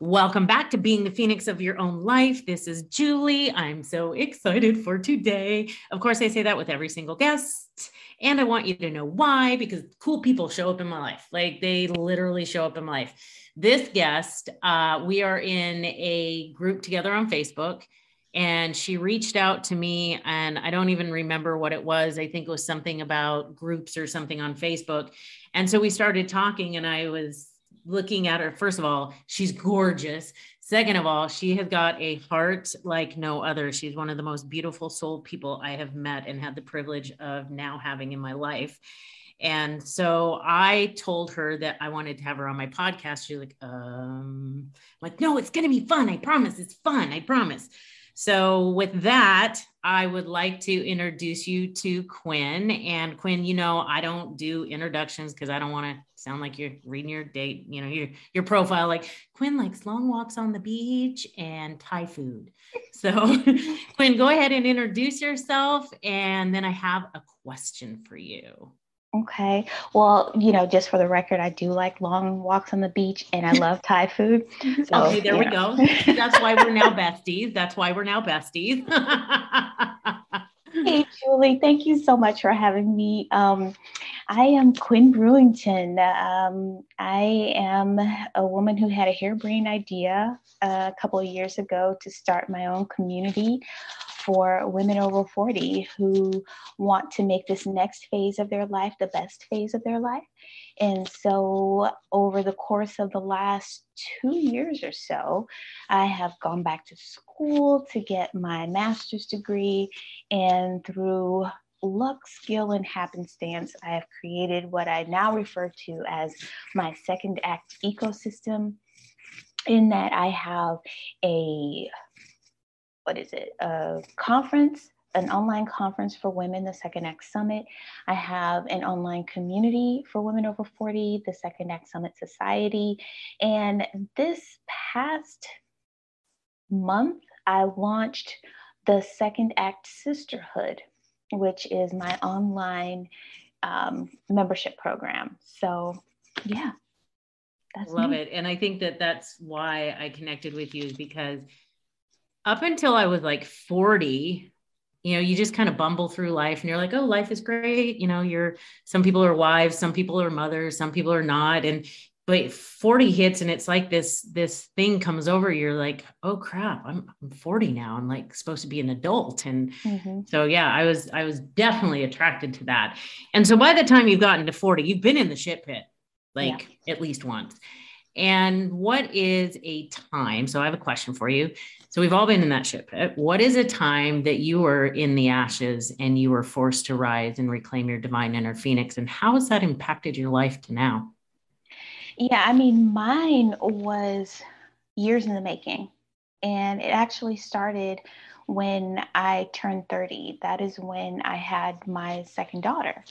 Welcome back to Being the Phoenix of Your Own Life. This is Julie. I'm so excited for today. Of course, I say that with every single guest. And I want you to know why, because cool people show up in my life. Like they literally show up in my life. This guest, uh, we are in a group together on Facebook, and she reached out to me, and I don't even remember what it was. I think it was something about groups or something on Facebook. And so we started talking, and I was looking at her, first of all, she's gorgeous. Second of all, she has got a heart like no other. She's one of the most beautiful soul people I have met and had the privilege of now having in my life. And so I told her that I wanted to have her on my podcast. She's like, um, like, no, it's gonna be fun. I promise. It's fun. I promise. So, with that, I would like to introduce you to Quinn. And Quinn, you know, I don't do introductions because I don't want to sound like you're reading your date, you know, your your profile. Like Quinn likes long walks on the beach and Thai food. So, Quinn, go ahead and introduce yourself, and then I have a question for you. Okay. Well, you know, just for the record, I do like long walks on the beach and I love Thai food. So, okay, there we go. That's why we're now besties. That's why we're now besties. Hey, Julie, thank you so much for having me. Um, I am Quinn Brewington. Um, I am a woman who had a harebrained idea uh, a couple of years ago to start my own community for women over 40 who want to make this next phase of their life the best phase of their life. And so, over the course of the last two years or so, I have gone back to school to get my master's degree. And through luck, skill, and happenstance, I have created what I now refer to as my second act ecosystem. In that, I have a what is it, a conference, an online conference for women, the Second Act Summit. I have an online community for women over 40, the Second Act Summit Society. And this past month, I launched the Second Act Sisterhood, which is my online um, membership program. So, yeah. That's Love me. it. And I think that that's why I connected with you is because up until I was like 40, you know, you just kind of bumble through life and you're like, oh, life is great. You know, you're some people are wives, some people are mothers, some people are not. And but 40 hits and it's like this this thing comes over you're like oh crap i'm, I'm 40 now i'm like supposed to be an adult and mm-hmm. so yeah i was i was definitely attracted to that and so by the time you've gotten to 40 you've been in the shit pit like yeah. at least once and what is a time so i have a question for you so we've all been in that ship. What is a time that you were in the ashes and you were forced to rise and reclaim your divine inner phoenix? And how has that impacted your life to now? Yeah, I mean, mine was years in the making. And it actually started when I turned 30. That is when I had my second daughter.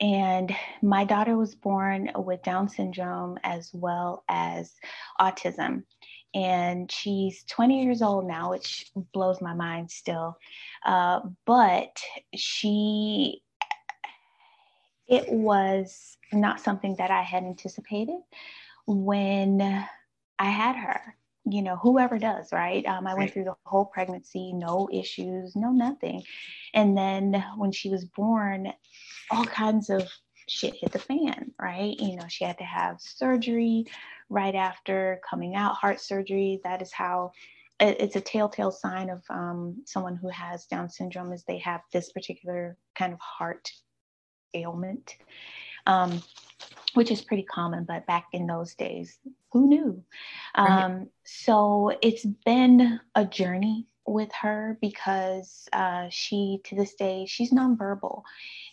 And my daughter was born with Down syndrome as well as autism and she's 20 years old now, which blows my mind still. Uh, but she, it was not something that I had anticipated when I had her. You know, whoever does, right? Um, I went through the whole pregnancy, no issues, no nothing. And then when she was born, all kinds of shit hit the fan, right? You know, she had to have surgery right after coming out, heart surgery. That is how it's a telltale sign of um, someone who has Down syndrome is they have this particular kind of heart ailment, um, which is pretty common. But back in those days, who knew? Right. Um, so it's been a journey with her because uh, she to this day she's nonverbal.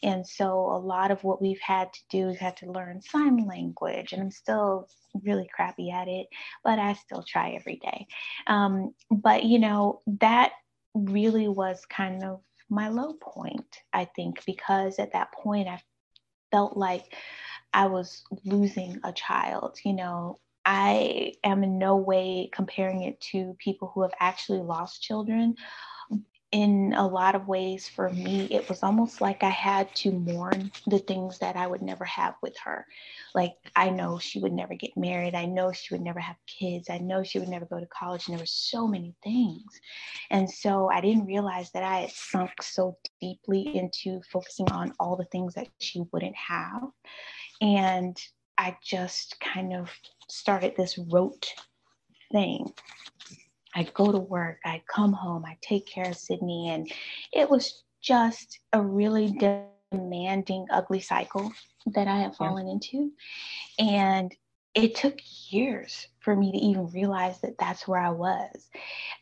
And so a lot of what we've had to do is had to learn sign language and i'm still really crappy at it but i still try every day. Um, but you know that really was kind of my low point i think because at that point i felt like i was losing a child you know I am in no way comparing it to people who have actually lost children. in a lot of ways for me it was almost like i had to mourn the things that i would never have with her. Like i know she would never get married. I know she would never have kids. I know she would never go to college. And there were so many things. And so i didn't realize that i had sunk so deeply into focusing on all the things that she wouldn't have. And i just kind of started this rote thing I go to work, I come home, I take care of Sydney. And it was just a really demanding, ugly cycle that I had fallen yeah. into. And it took years for me to even realize that that's where I was.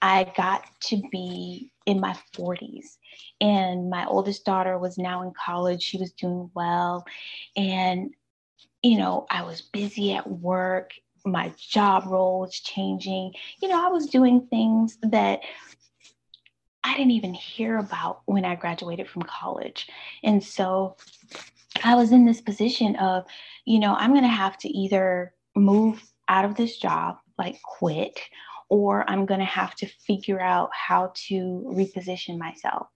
I got to be in my 40s, and my oldest daughter was now in college. She was doing well. And, you know, I was busy at work my job role was changing. You know, I was doing things that I didn't even hear about when I graduated from college. And so I was in this position of, you know, I'm going to have to either move out of this job, like quit, or I'm going to have to figure out how to reposition myself.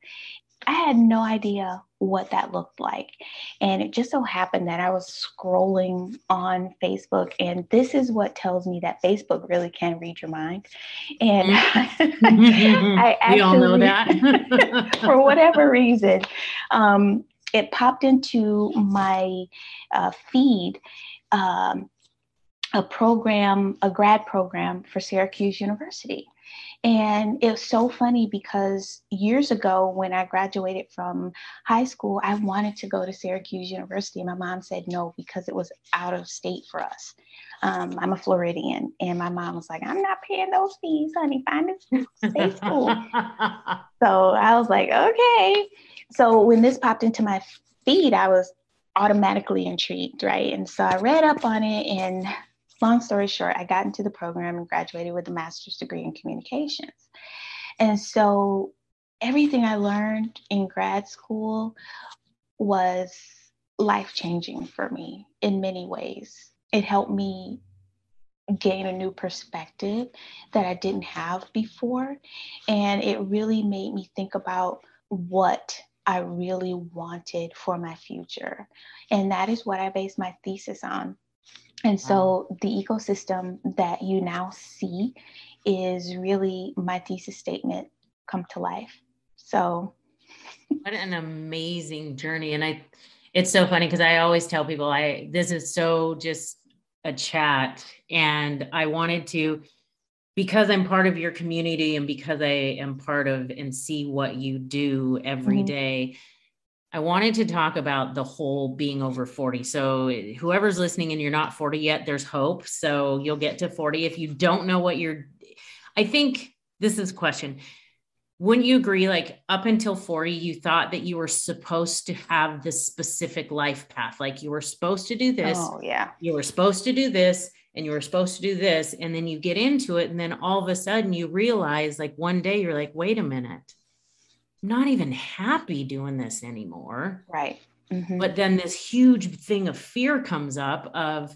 I had no idea what that looked like. And it just so happened that I was scrolling on Facebook, and this is what tells me that Facebook really can read your mind. And mm-hmm. I actually, we all know that for whatever reason, um, it popped into my uh, feed. Um, a program, a grad program for Syracuse University. And it was so funny because years ago, when I graduated from high school, I wanted to go to Syracuse University. My mom said no because it was out of state for us. Um, I'm a Floridian. And my mom was like, I'm not paying those fees, honey. Find a state school. so I was like, okay. So when this popped into my feed, I was automatically intrigued, right? And so I read up on it and long story short, I got into the program and graduated with a master's degree in communications. And so everything I learned in grad school was life changing for me in many ways. It helped me gain a new perspective that I didn't have before. And it really made me think about what I really wanted for my future. And that is what I based my thesis on. And so the ecosystem that you now see is really my thesis statement come to life. So what an amazing journey. And I it's so funny because I always tell people I this is so just a chat and I wanted to because I'm part of your community and because I am part of and see what you do every mm-hmm. day. I wanted to talk about the whole being over 40. So, whoever's listening and you're not 40 yet, there's hope. So, you'll get to 40. If you don't know what you're, I think this is a question. Wouldn't you agree? Like, up until 40, you thought that you were supposed to have this specific life path. Like, you were supposed to do this. Oh, yeah. You were supposed to do this and you were supposed to do this. And then you get into it. And then all of a sudden, you realize, like, one day you're like, wait a minute not even happy doing this anymore. Right. Mm-hmm. But then this huge thing of fear comes up of,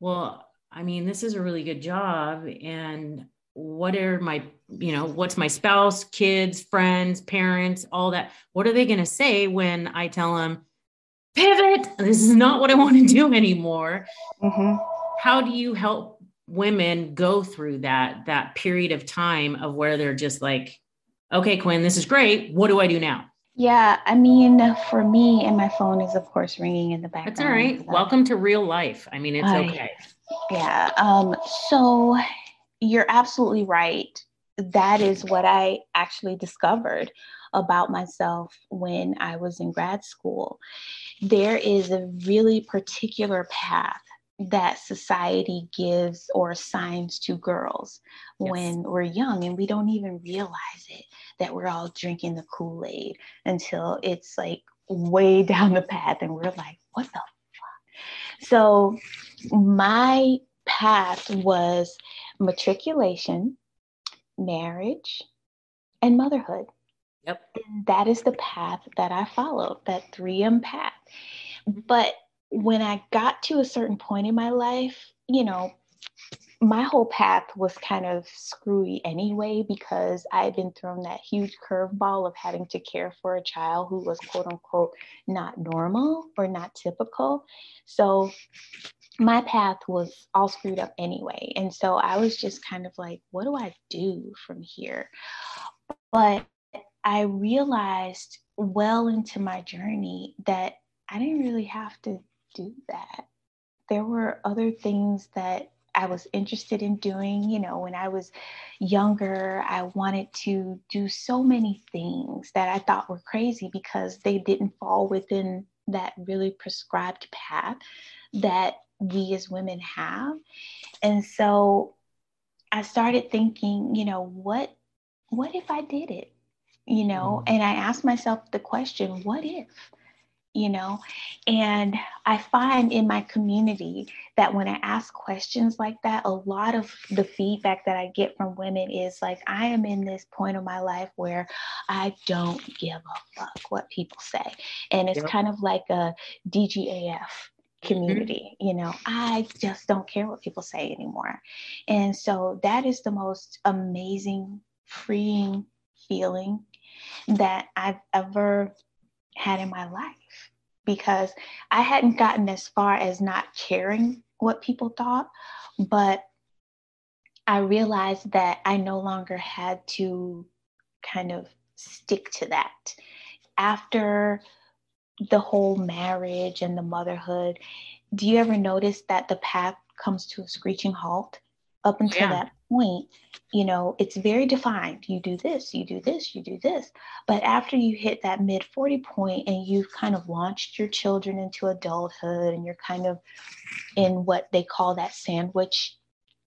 well, I mean, this is a really good job. And what are my, you know, what's my spouse, kids, friends, parents, all that? What are they going to say when I tell them, pivot? This is not what I want to do anymore. Mm-hmm. How do you help women go through that that period of time of where they're just like okay, Quinn, this is great. What do I do now? Yeah, I mean, for me, and my phone is, of course, ringing in the background. That's all right. So. Welcome to real life. I mean, it's okay. Yeah. Um, so you're absolutely right. That is what I actually discovered about myself when I was in grad school. There is a really particular path that society gives or assigns to girls yes. when we're young and we don't even realize it that we're all drinking the kool-aid until it's like way down the path and we're like what the fuck? So my path was matriculation marriage and motherhood. Yep. And that is the path that i followed that 3m path. Mm-hmm. But when I got to a certain point in my life, you know, my whole path was kind of screwy anyway because I had been thrown that huge curveball of having to care for a child who was quote unquote not normal or not typical. So my path was all screwed up anyway. And so I was just kind of like, what do I do from here? But I realized well into my journey that I didn't really have to do that. There were other things that I was interested in doing. You know, when I was younger, I wanted to do so many things that I thought were crazy because they didn't fall within that really prescribed path that we as women have. And so I started thinking, you know, what what if I did it? You know, mm-hmm. and I asked myself the question, what if? You know? And i find in my community that when i ask questions like that a lot of the feedback that i get from women is like i am in this point of my life where i don't give a fuck what people say. And it's yep. kind of like a dgaf community mm-hmm. you know? I just don't care what people say anymore. And so that is the most amazing freeing feeling that i've ever had in my life because I hadn't gotten as far as not caring what people thought, but I realized that I no longer had to kind of stick to that. After the whole marriage and the motherhood, do you ever notice that the path comes to a screeching halt? Up until yeah. that point, you know, it's very defined. You do this, you do this, you do this. But after you hit that mid 40 point and you've kind of launched your children into adulthood and you're kind of in what they call that sandwich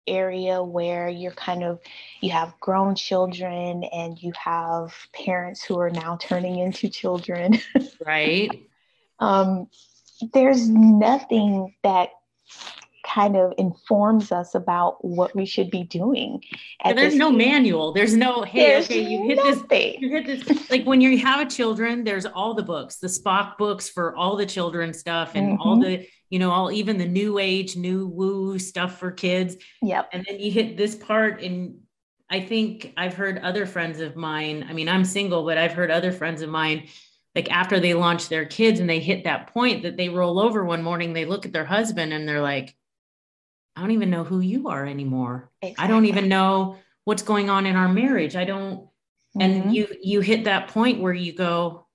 area where you're kind of you have grown children and you have parents who are now turning into children right um there's nothing that kind of informs us about what we should be doing. there's no manual. There's no, hey, there's okay, you hit nothing. this, you hit this. Like when you have a children, there's all the books, the Spock books for all the children stuff and mm-hmm. all the, you know, all even the new age, new woo stuff for kids. Yep. And then you hit this part and I think I've heard other friends of mine. I mean, I'm single, but I've heard other friends of mine like after they launch their kids and they hit that point that they roll over one morning, they look at their husband and they're like, I don't even know who you are anymore. Exactly. I don't even know what's going on in our marriage. I don't mm-hmm. and you you hit that point where you go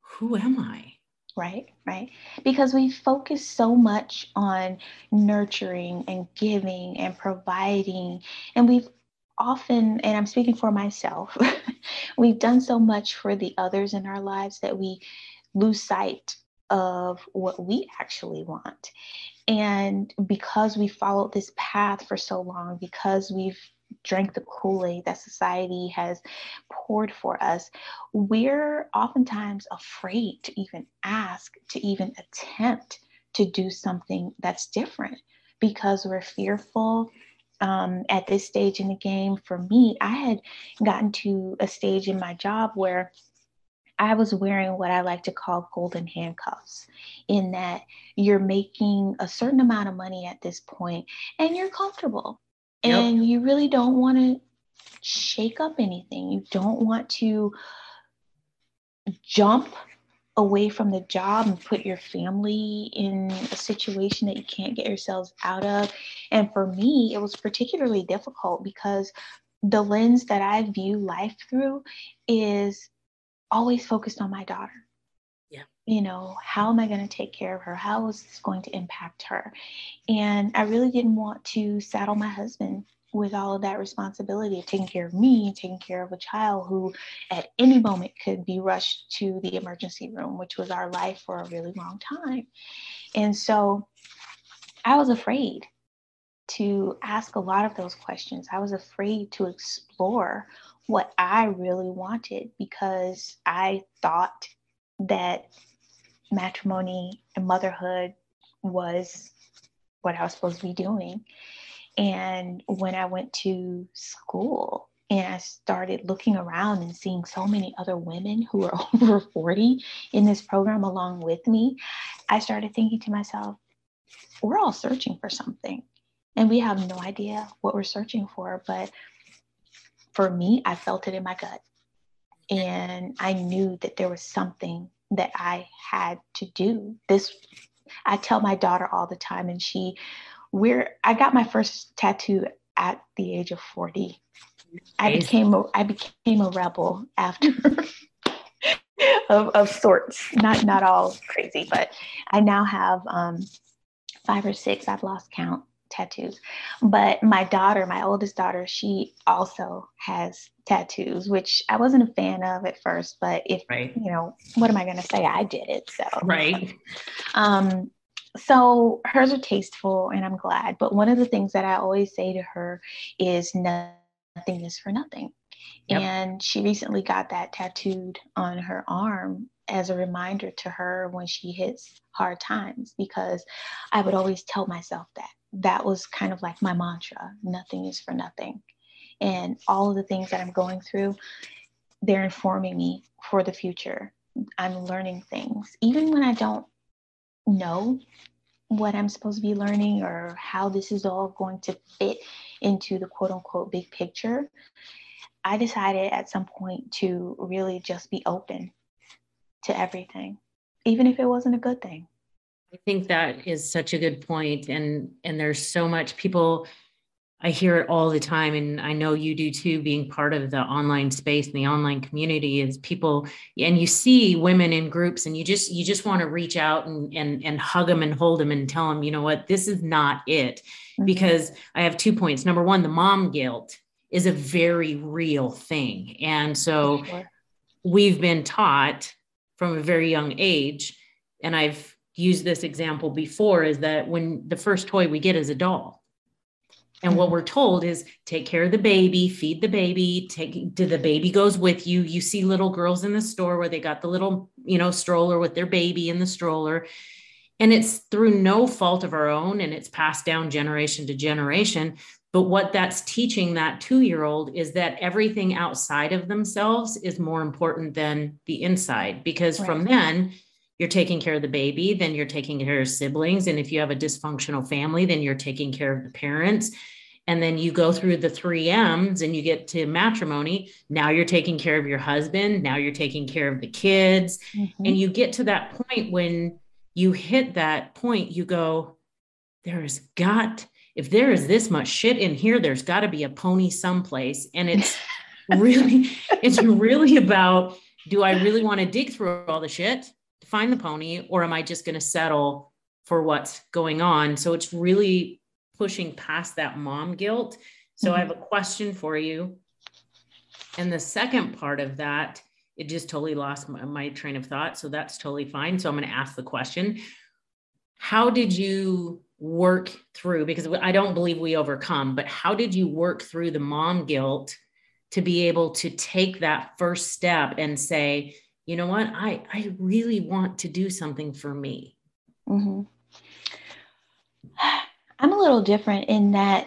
who am I? Right, right. Because we focus so much on nurturing and giving and providing and we've often and I'm speaking for myself. we've done so much for the others in our lives that we lose sight of what we actually want. And because we followed this path for so long, because we've drank the Kool Aid that society has poured for us, we're oftentimes afraid to even ask, to even attempt to do something that's different because we're fearful. Um, at this stage in the game, for me, I had gotten to a stage in my job where I was wearing what I like to call golden handcuffs, in that you're making a certain amount of money at this point and you're comfortable yep. and you really don't want to shake up anything. You don't want to jump away from the job and put your family in a situation that you can't get yourselves out of. And for me, it was particularly difficult because the lens that I view life through is always focused on my daughter. Yeah. You know, how am I going to take care of her? How is this going to impact her? And I really didn't want to saddle my husband with all of that responsibility of taking care of me, and taking care of a child who at any moment could be rushed to the emergency room, which was our life for a really long time. And so I was afraid to ask a lot of those questions. I was afraid to explore what I really wanted because I thought that matrimony and motherhood was what I was supposed to be doing. And when I went to school and I started looking around and seeing so many other women who are over 40 in this program along with me, I started thinking to myself, we're all searching for something. and we have no idea what we're searching for. But for me, I felt it in my gut. And I knew that there was something that I had to do. This, I tell my daughter all the time, and she, we're, I got my first tattoo at the age of 40. I became a, I became a rebel after of, of sorts. Not not all crazy, but I now have um, five or six. I've lost count tattoos. But my daughter, my oldest daughter, she also has tattoos, which I wasn't a fan of at first. But if right. you know, what am I going to say? I did it. So right. Um, so hers are tasteful, and I'm glad. But one of the things that I always say to her is nothing is for nothing. Yep. And she recently got that tattooed on her arm as a reminder to her when she hits hard times because I would always tell myself that that was kind of like my mantra nothing is for nothing. And all of the things that I'm going through, they're informing me for the future. I'm learning things, even when I don't know what I'm supposed to be learning or how this is all going to fit into the quote unquote big picture. I decided at some point to really just be open to everything, even if it wasn't a good thing. I think that is such a good point and and there's so much people I hear it all the time and I know you do too being part of the online space and the online community is people and you see women in groups and you just you just want to reach out and and and hug them and hold them and tell them you know what this is not it mm-hmm. because I have two points number 1 the mom guilt is a very real thing and so sure. we've been taught from a very young age and I've used this example before is that when the first toy we get is a doll and what mm-hmm. we're told is take care of the baby feed the baby take the baby goes with you you see little girls in the store where they got the little you know stroller with their baby in the stroller and it's through no fault of our own and it's passed down generation to generation but what that's teaching that 2-year-old is that everything outside of themselves is more important than the inside because right. from then you're taking care of the baby, then you're taking care of siblings. And if you have a dysfunctional family, then you're taking care of the parents. And then you go through the three M's and you get to matrimony. Now you're taking care of your husband. Now you're taking care of the kids. Mm-hmm. And you get to that point when you hit that point, you go, there's got, if there is this much shit in here, there's got to be a pony someplace. And it's really, it's really about do I really want to dig through all the shit? Find the pony or am I just going to settle for what's going on? So it's really pushing past that mom guilt. So mm-hmm. I have a question for you. And the second part of that, it just totally lost my, my train of thought. So that's totally fine. So I'm going to ask the question How did you work through? Because I don't believe we overcome, but how did you work through the mom guilt to be able to take that first step and say, you know what? I i really want to do something for me. Mm-hmm. i'm a little different in that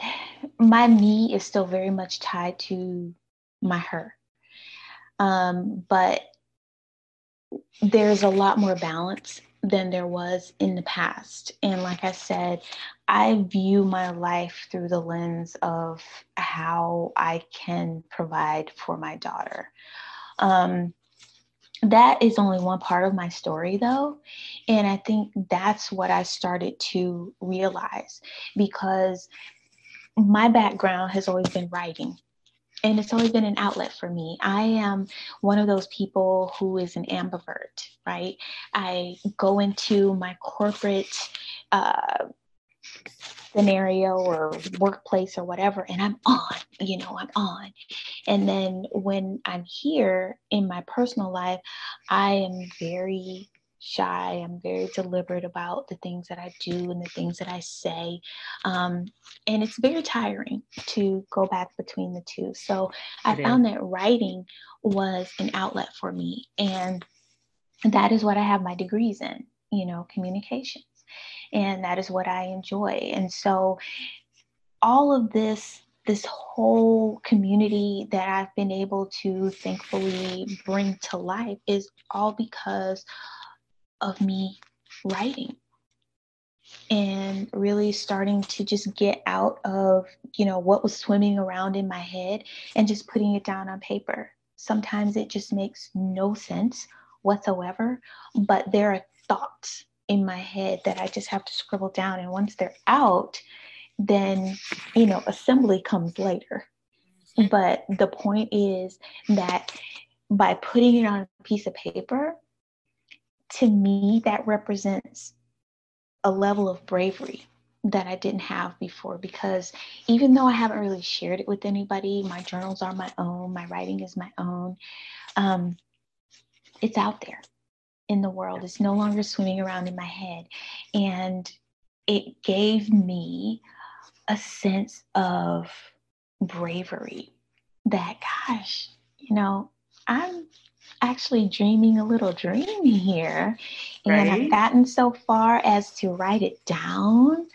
my me is still very much tied to my her. Um, but there's a lot more balance than there was in the past. And like i said i view my life through the lens of how i can provide for my daughter. Um, that is only one part of my story though and i think that's what i started to realize because my background has always been writing and it's always been an outlet for me. I am one of those people who is an ambivert, right? I go into my corporate uh, scenario or workplace or whatever and i'm on you know i'm on. And then when i'm here in my personal life i am very shy. I'm very deliberate about the things that i do and the things that i say. Um, and it's very tiring to go back between the two. So i found that writing was an outlet for me and that is what i have my degrees in you know communication and that is what I enjoy. And so all of this this whole community that I've been able to thankfully bring to life is all because of me writing. and really starting to just get out of you know what was swimming around in my head and just putting it down on paper sometimes it just makes no sense whatsoever but there are thoughts in my head that i just have to scribble down and once they're out then you know assembly comes later mm-hmm. but the point is that by putting it on a piece of paper to me that represents a level of bravery that I didn't have before because even though I haven't really shared it with anybody, my journals are my own, my writing is my own, um, it's out there in the world. is no longer swimming around in my head. And it gave me a sense of bravery that, gosh, you know, I'm actually dreaming a little dream here. And I've gotten so far as to write it down.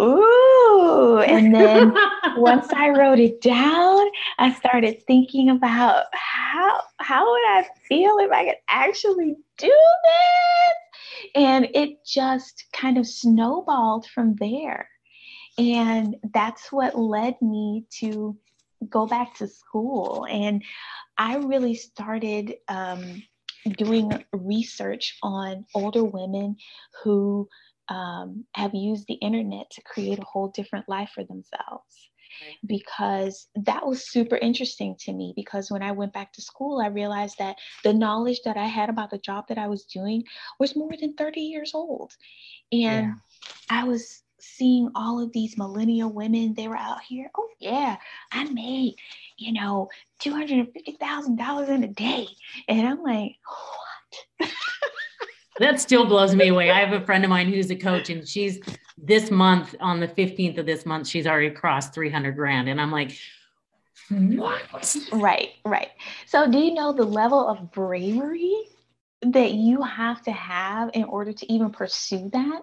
Ooh. And then once I wrote it down, I started thinking about how how would I feel if I could actually do this? And it just kind of snowballed from there. And that's what led me to go back to school. And I really started um, doing research on older women who um, have used the internet to create a whole different life for themselves. Because that was super interesting to me. Because when I went back to school, I realized that the knowledge that I had about the job that I was doing was more than 30 years old. And yeah. I was seeing all of these millennial women, they were out here. Oh, yeah, I made, you know, $250,000 in a day. And I'm like, what? that still blows me away. I have a friend of mine who's a coach, and she's this month on the 15th of this month, she's already crossed 300 grand. And I'm like, what? Right, right. So, do you know the level of bravery that you have to have in order to even pursue that?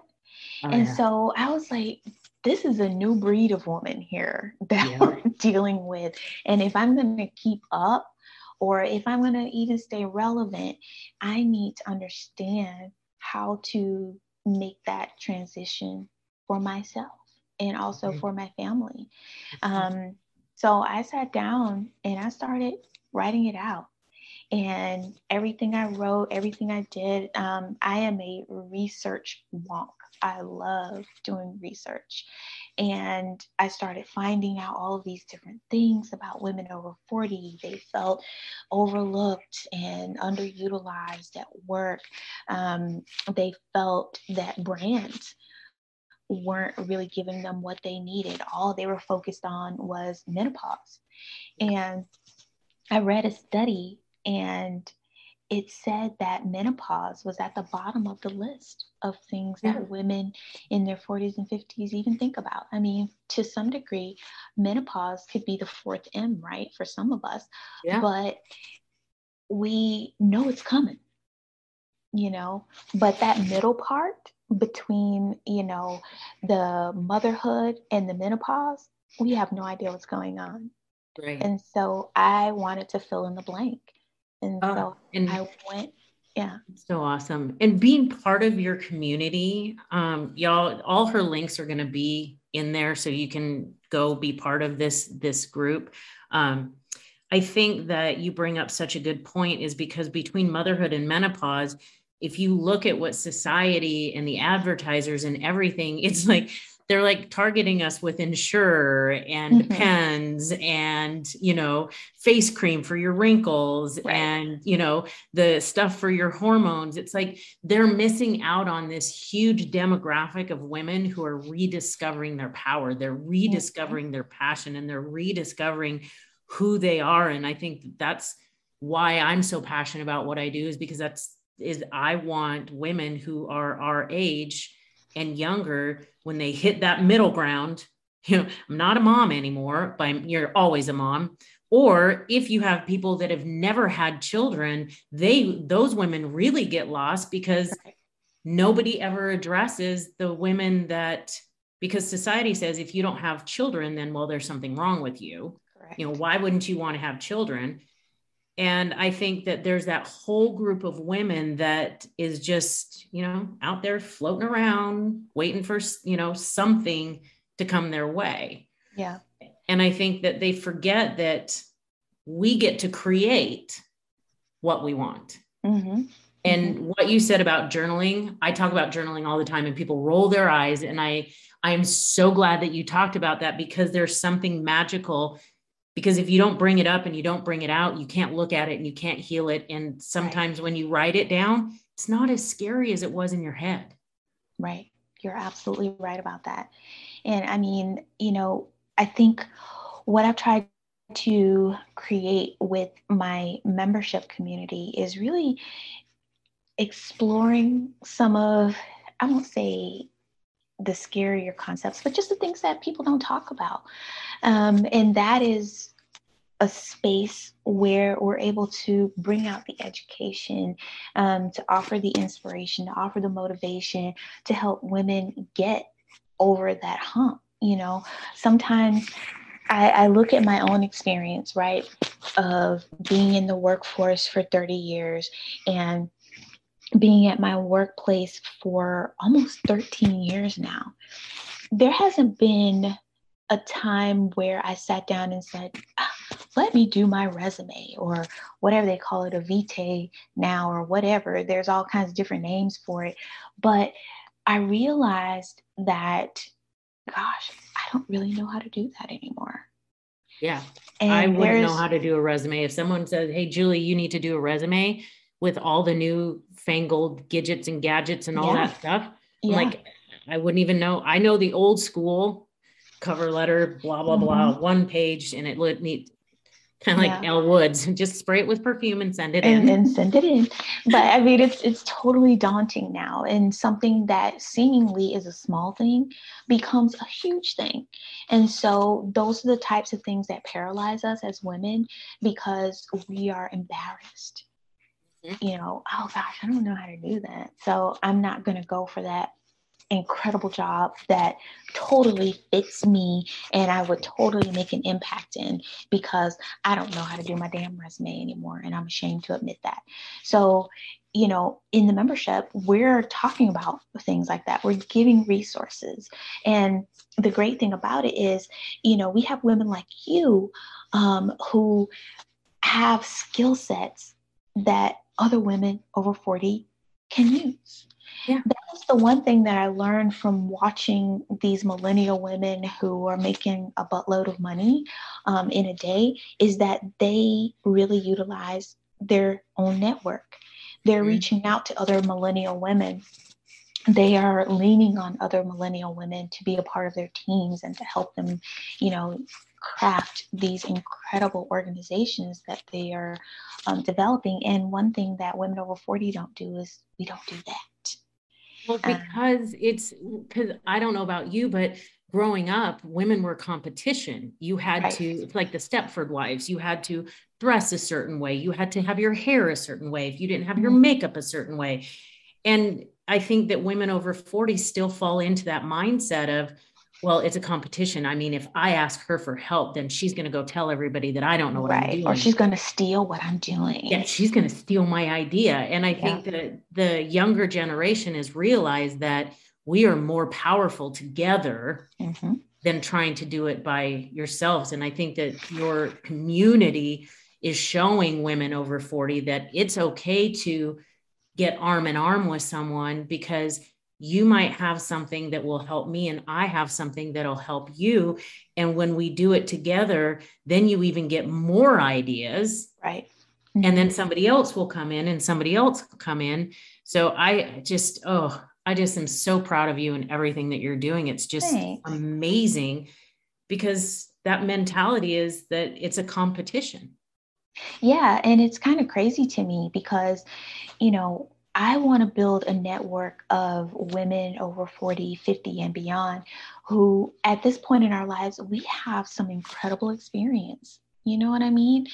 Oh, and yeah. so I was like, this is a new breed of woman here that yeah. we're dealing with. And if I'm going to keep up, or if I'm going to even stay relevant, I need to understand how to make that transition for myself and also mm-hmm. for my family. Um, so I sat down and I started writing it out. And everything I wrote, everything I did, um, I am a research wonk. I love doing research. And I started finding out all of these different things about women over 40. They felt overlooked and underutilized at work. Um, they felt that brands weren't really giving them what they needed. All they were focused on was menopause. And I read a study and it said that menopause was at the bottom of the list of things yeah. that women in their 40s and 50s even think about. I mean, to some degree, menopause could be the fourth M, right, for some of us. Yeah. But we know it's coming, you know, but that middle part between, you know, the motherhood and the menopause, we have no idea what's going on. Right. And so I wanted to fill in the blank. And oh, so and I went, yeah. So awesome. And being part of your community, um, y'all, all her links are going to be in there so you can go be part of this this group. Um, I think that you bring up such a good point is because between motherhood and menopause, if you look at what society and the advertisers and everything, it's like they're like targeting us with Ensure and mm-hmm. pens and you know face cream for your wrinkles right. and you know the stuff for your hormones it's like they're missing out on this huge demographic of women who are rediscovering their power they're mm-hmm. rediscovering mm-hmm. their passion and they're rediscovering who they are and i think that's why i'm so passionate about what i do is because that's is i want women who are our age and younger when they hit that middle ground you know i'm not a mom anymore but you're always a mom. Or if you have people that have never had children they those women really get lost because nobody ever addresses the women that because society says if you don't have children then well there's something wrong with you. Correct. you know why wouldn't you want to have children and i think that there's that whole group of women that is just you know out there floating around waiting for you know something to come their way yeah and i think that they forget that we get to create what we want mm-hmm. and mm-hmm. what you said about journaling i talk about journaling all the time and people roll their eyes and i i'm so glad that you talked about that because there's something magical because if you don't bring it up and you don't bring it out you can't look at it and you can't heal it. And sometimes right. when you write it down it's not as scary as it was in your head. Right. You're absolutely right about that. And i mean you know i think what i've tried to create with my membership community is really exploring some of i won't say the scarier concepts, but just the things that people don't talk about. Um, and that is a space where we're able to bring out the education, um, to offer the inspiration, to offer the motivation, to help women get over that hump. You know, sometimes I, I, look at my own experience, right, of being in the workforce for 30 years and being at my workplace for almost 13 years now, there hasn't been a time where I sat down and said, ah, let me do my resume or whatever they call it, a vitae now or whatever. There's all kinds of different names for it. But I realized that, gosh, I don't really know how to do that anymore. Yeah. And I wouldn't know how to do a resume. If someone says, Hey, Julie, you need to do a resume, with all the new fangled gadgets and gadgets and all yeah. that stuff. Yeah. Like I wouldn't even know. I know the old school cover letter, blah, blah, mm-hmm. blah, one page, and it would need kind of yeah. like Elle Woods, just spray it with perfume and send it and, in. And send it in. But I mean, it's it's totally daunting now, and something that seemingly is a small thing becomes a huge thing. And so those are the types of things that paralyze us as women because we are embarrassed. You know, oh gosh, I don't know how to do that. So I'm not going to go for that incredible job that totally fits me and I would totally make an impact in because I don't know how to do my damn resume anymore. And I'm ashamed to admit that. So, you know, in the membership, we're talking about things like that. We're giving resources. And the great thing about it is, you know, we have women like you um, who have skill sets that other women over 40 can use. Yeah. That is the one thing that I learned from watching these millennial women who are making a buttload of money um, in a day is that they really utilize their own network. They're mm-hmm. reaching out to other millennial women. They are leaning on other millennial women to be a part of their teams and to help them, you know, craft these incredible organizations that they are um, developing. And one thing that women over 40 don't do is we don't do that. Well, um, because um, it's because I don't know about you, but growing up, women were competition. You had right. to, like the Stepford wives, you had to dress a certain way, you had to have your hair a certain way, if you didn't have your mm-hmm. makeup a certain way. And I think that women over 40 still fall into that mindset of, well, it's a competition. I mean, if I ask her for help, then she's going to go tell everybody that I don't know what right. I'm doing. Or she's going to steal what I'm doing. Yeah, she's going to steal my idea. And I yeah. think that the younger generation has realized that we are more powerful together mm-hmm. than trying to do it by yourselves. And I think that your community is showing women over 40 that it's okay to get arm in arm with someone because you might have something that will help me and i have something that'll help you. And when we do it together then you even get more ideas. Right. And then somebody else will come in and somebody else will come in. So i just oh i just am so proud of you and everything that you're doing. It's just Thanks. amazing because that mentality is that it's a competition. Yeah and it's kind of crazy to me because you know I want to build a network of women over 40, 50, and beyond who, at this point in our lives, we have some incredible experience. You know what I mean?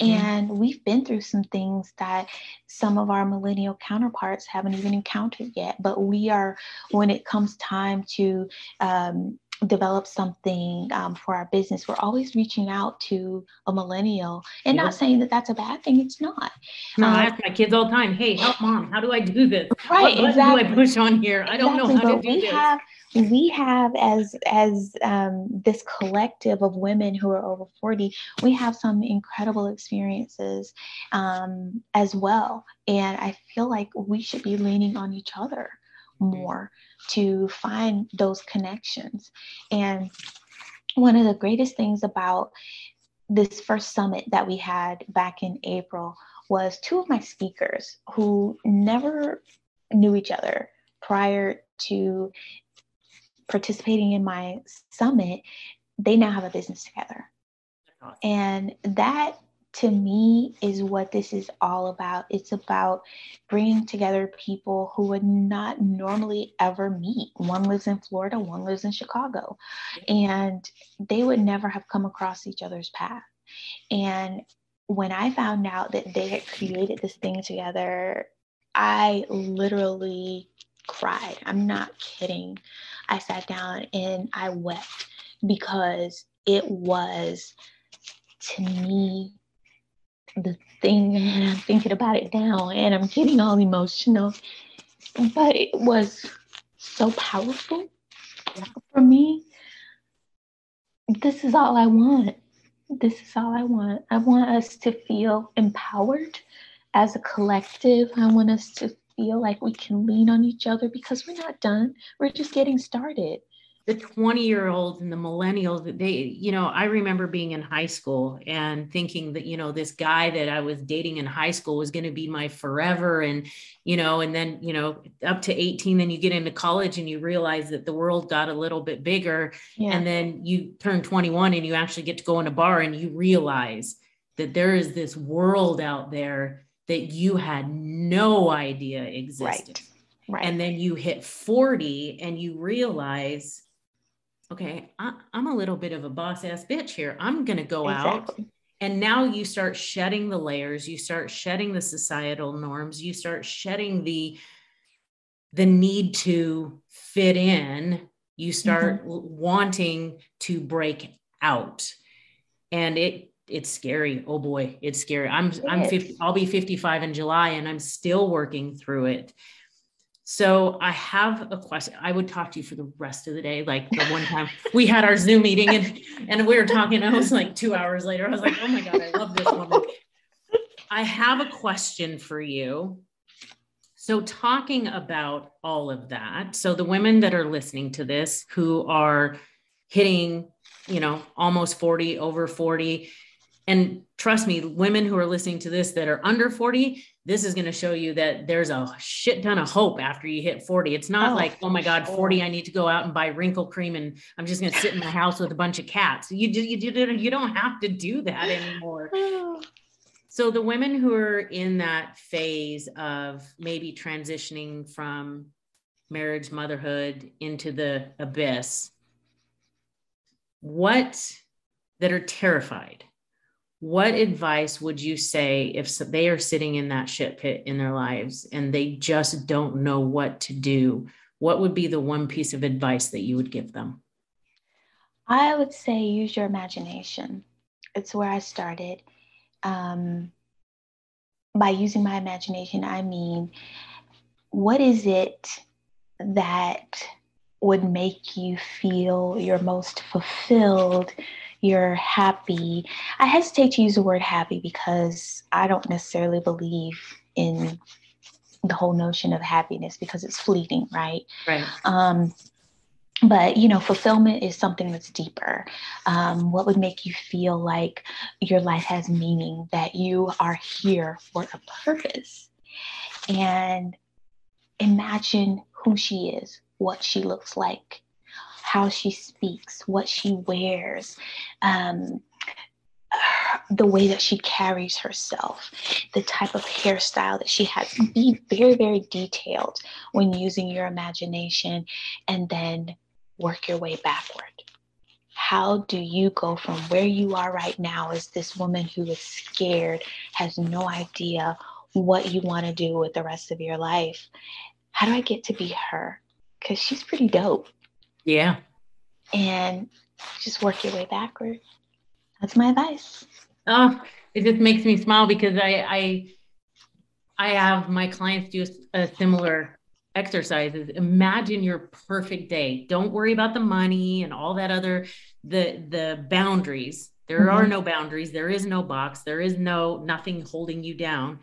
Mm-hmm. And we've been through some things that some of our millennial counterparts haven't even encountered yet. But we are, when it comes time to um, develop something um, for our business, we're always reaching out to a millennial and not saying that that's a bad thing. It's not. No, um, I ask my kids all the time, hey, help mom, how do I do this? Right, what exactly. do I push on here? I don't exactly, know how to do we this. Have, we have as as um, this collective of women who are over 40 we have some incredible experiences um, as well and i feel like we should be leaning on each other Mm-hmm. more to find those connections. And one of the greatest things about this first summit that we had back in April was two of my speakers who never knew each other prior to participating in my summit, they now have a business together. And that to me is what this is all about. It's about bringing together people who would not normally ever meet. One lives in Florida, one lives in Chicago, and they would never have come across each other's path. And when I found out that they had created this thing together, I literally cried. I'm not kidding. I sat down and I wept because it was to me the thing and I'm thinking about it now and I'm getting all emotional. But it was so powerful for me. This is all I want. This is all I want. I want us to feel empowered as a collective. I want us to feel like we can lean on each other because we're not done. We're just getting started the 20 year olds and the millennials they you know i remember being in high school and thinking that you know this guy that i was dating in high school was going to be my forever and you know and then you know up to 18 then you get into college and you realize that the world got a little bit bigger yeah. and then you turn 21 and you actually get to go in a bar and you realize that there is this world out there that you had no idea existed right. Right. and then you hit 40 and you realize okay, I, am a little bit of a boss ass bitch here. I'm going to go exactly. out. And now you start shedding the layers, you start shedding the societal norms, you start shedding the the need to fit in, you start mm-hmm. wanting to break out. And it it's scary. Oh boy, it's scary. I'm it I'm 50 I'll be 55 in July and I'm still working through it. So I have a question. I would talk to you for the rest of the day. Like the one time we had our Zoom meeting and, and we were talking, I was like two hours later, I was like, oh my God, I love this woman. I have a question for you. So talking about all of that. So the women that are listening to this who are hitting, you know, almost 40, over 40, and trust me, women who are listening to this that are under 40, this is going to show you that there's a shit ton of hope after you hit 40. It's not oh, like, oh my God, 40, I need to go out and buy wrinkle cream and I'm just going to sit in my house with a bunch of cats. You, you, you, you don't have to do that anymore. So the women who are in that phase of maybe transitioning from marriage, motherhood into the abyss, what that are terrified what advice would you say if they are sitting in that shit pit in their lives and they just don't know what to do? What would be the one piece of advice that you would give them? I would say use your imagination. It's where I started. Um, by using my imagination, I mean, what is it that would make you feel your most fulfilled? You're happy. I hesitate to use the word happy because I don't necessarily believe in the whole notion of happiness because it's fleeting, right? Right. Um, but you know fulfillment is something that's deeper um, what would make you feel like your life has meaning that you are here for a purpose and imagine who she is what she looks like how she speaks, what she wears, um, the way that she carries herself, the type of hairstyle that she has. Be very, very detailed when using your imagination and then work your way backward. How do you go from where you are right now as this woman who is scared, has no idea what you want to do with the rest of your life? How do I get to be her? Because she's pretty dope. Yeah. And just work your way backward. That's my advice. Oh, it just makes me smile because I I I have my clients do a similar exercises. Imagine your perfect day. Don't worry about the money and all that other the the boundaries. There mm-hmm. are no boundaries. There is no box. There is no nothing holding you down.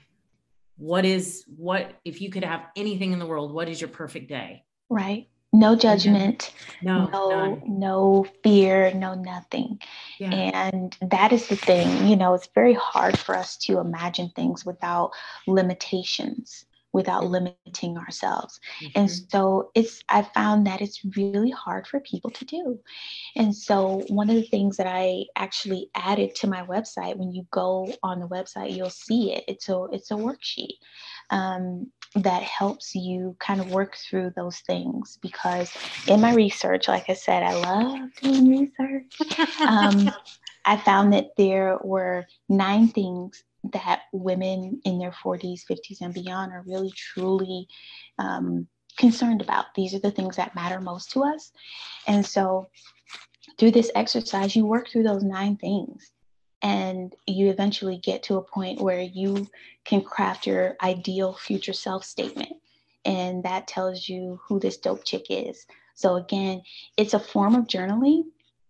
What is what if you could have anything in the world, what is your perfect day? Right no judgment no no no fear no nothing. Yeah. and that is the thing you know it's very hard for us to imagine things without limitations without limiting ourselves. Mm-hmm. and so it's i found that it's really hard for people to do. And so one of the things that i actually added to my website when you go on the website you'll see it. It's a it's a worksheet. Um, that helps you kind of work through those things because in my research like i said i love doing research. Um, i found that there were nine things that women in their 40s 50s and beyond are really truly um, concerned about. These are the things that matter most to us. And so through this exercise you work through those nine things and you eventually get to a point where you can craft your ideal future self statement. And that tells you who this dope chick is. So again it's a form of journaling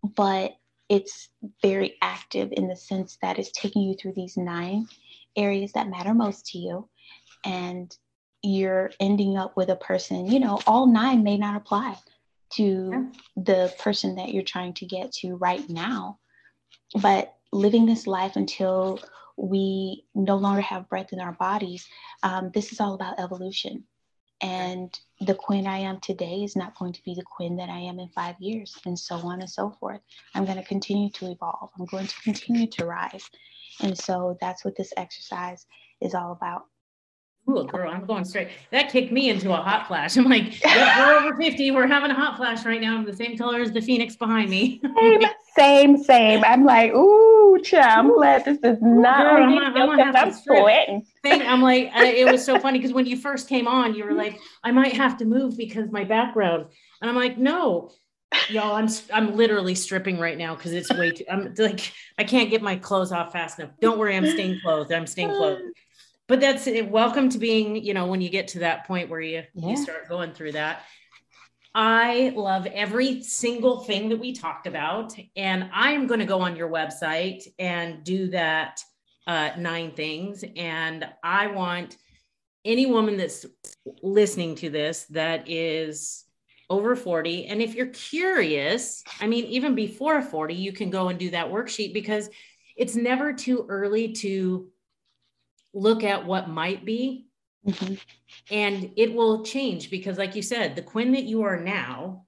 but it's very active in the sense that it's taking you through these nine areas that matter most to you. And you're ending up with a person you know all nine may not apply to yeah. the person that you're trying to get to right now but living this life until we no longer have breath in our bodies, um, this is all about evolution. And the Quinn I am today is not going to be the Quinn that I am in five years, and so on and so forth. I'm going to continue to evolve, I'm going to continue to rise. And so that's what this exercise is all about. Ooh, girl, I'm going straight. That kicked me into a hot flash. I'm like, yep, we're over 50. We're having a hot flash right now. I'm the same color as the Phoenix behind me. same, same, same. I'm like, ooh, child, I'm glad this is not girl, I'm, I'm, I'm, I'm sweating. I'm like, uh, it was so funny because when you first came on, you were like, I might have to move because my background. And I'm like, no, y'all, I'm I'm literally stripping right now because it's way too. I'm like, I can't get my clothes off fast enough. Don't worry, I'm staying clothed. I'm staying clothed but that's it. welcome to being you know when you get to that point where you yeah. you start going through that i love every single thing that we talked about and i'm going to go on your website and do that uh, nine things and i want any woman that's listening to this that is over 40 and if you're curious i mean even before 40 you can go and do that worksheet because it's never too early to look at what might be mm-hmm. and it will change because like you said the quinn that you are now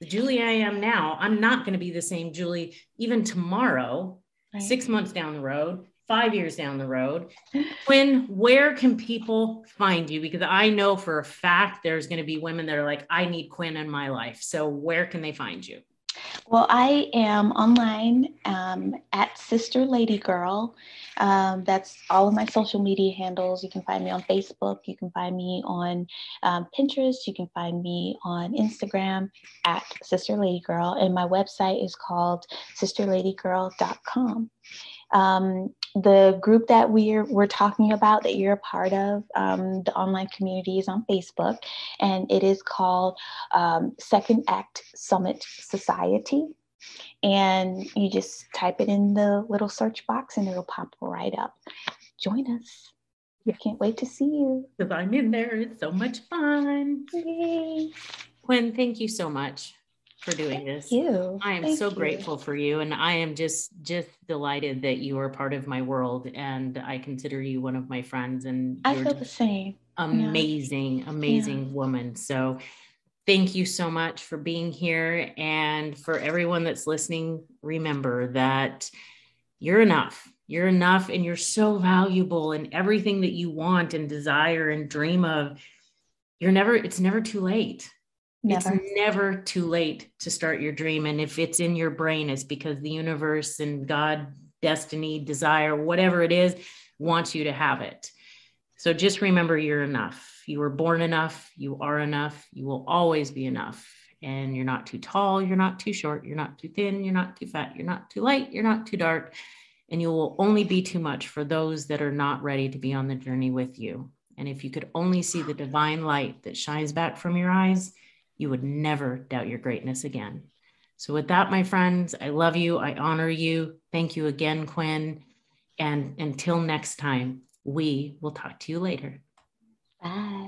the julie i am now i'm not going to be the same julie even tomorrow right. six months down the road five years down the road quinn where can people find you because i know for a fact there's going to be women that are like i need quinn in my life so where can they find you well, I am online um, at Sister Lady Girl. Um, that's all of my social media handles. You can find me on Facebook. You can find me on um, Pinterest. You can find me on Instagram at Sister Lady Girl. And my website is called sisterladygirl.com. Um, the group that we're we're talking about that you're a part of, um, the online community is on Facebook, and it is called um, Second Act Summit Society. And you just type it in the little search box, and it'll pop right up. Join us. I can't wait to see you. Because I'm in there. It's so much fun. Yay. Quinn, thank you so much for doing this. you. I am Thank so you. grateful for you and I am just just delighted that you are part of my world and I consider you one of my friends and I feel the same. Amazing, yeah. amazing yeah. woman. So thank you so much for being here and for everyone that's listening, remember that you're enough. You're enough and you're so valuable and everything that you want and desire and dream of. You're never it's never too late Never. It's never too late to start your dream. And if it's in your brain, it's because the universe and God, destiny, desire, whatever it is, wants you to have it. So just remember you're enough. You were born enough. You are enough. You will always be enough. And you're not too tall, you're not too short, you're not too thin, you're not too fat, you're not too light, you're not too dark. And you will only be too much for those that are not ready to be on the journey with you. And if you could only see the divine light that shines back from your eyes, you would never doubt your greatness again. So, with that, my friends, I love you. I honor you. Thank you again, Quinn. And until next time, we will talk to you later. Bye.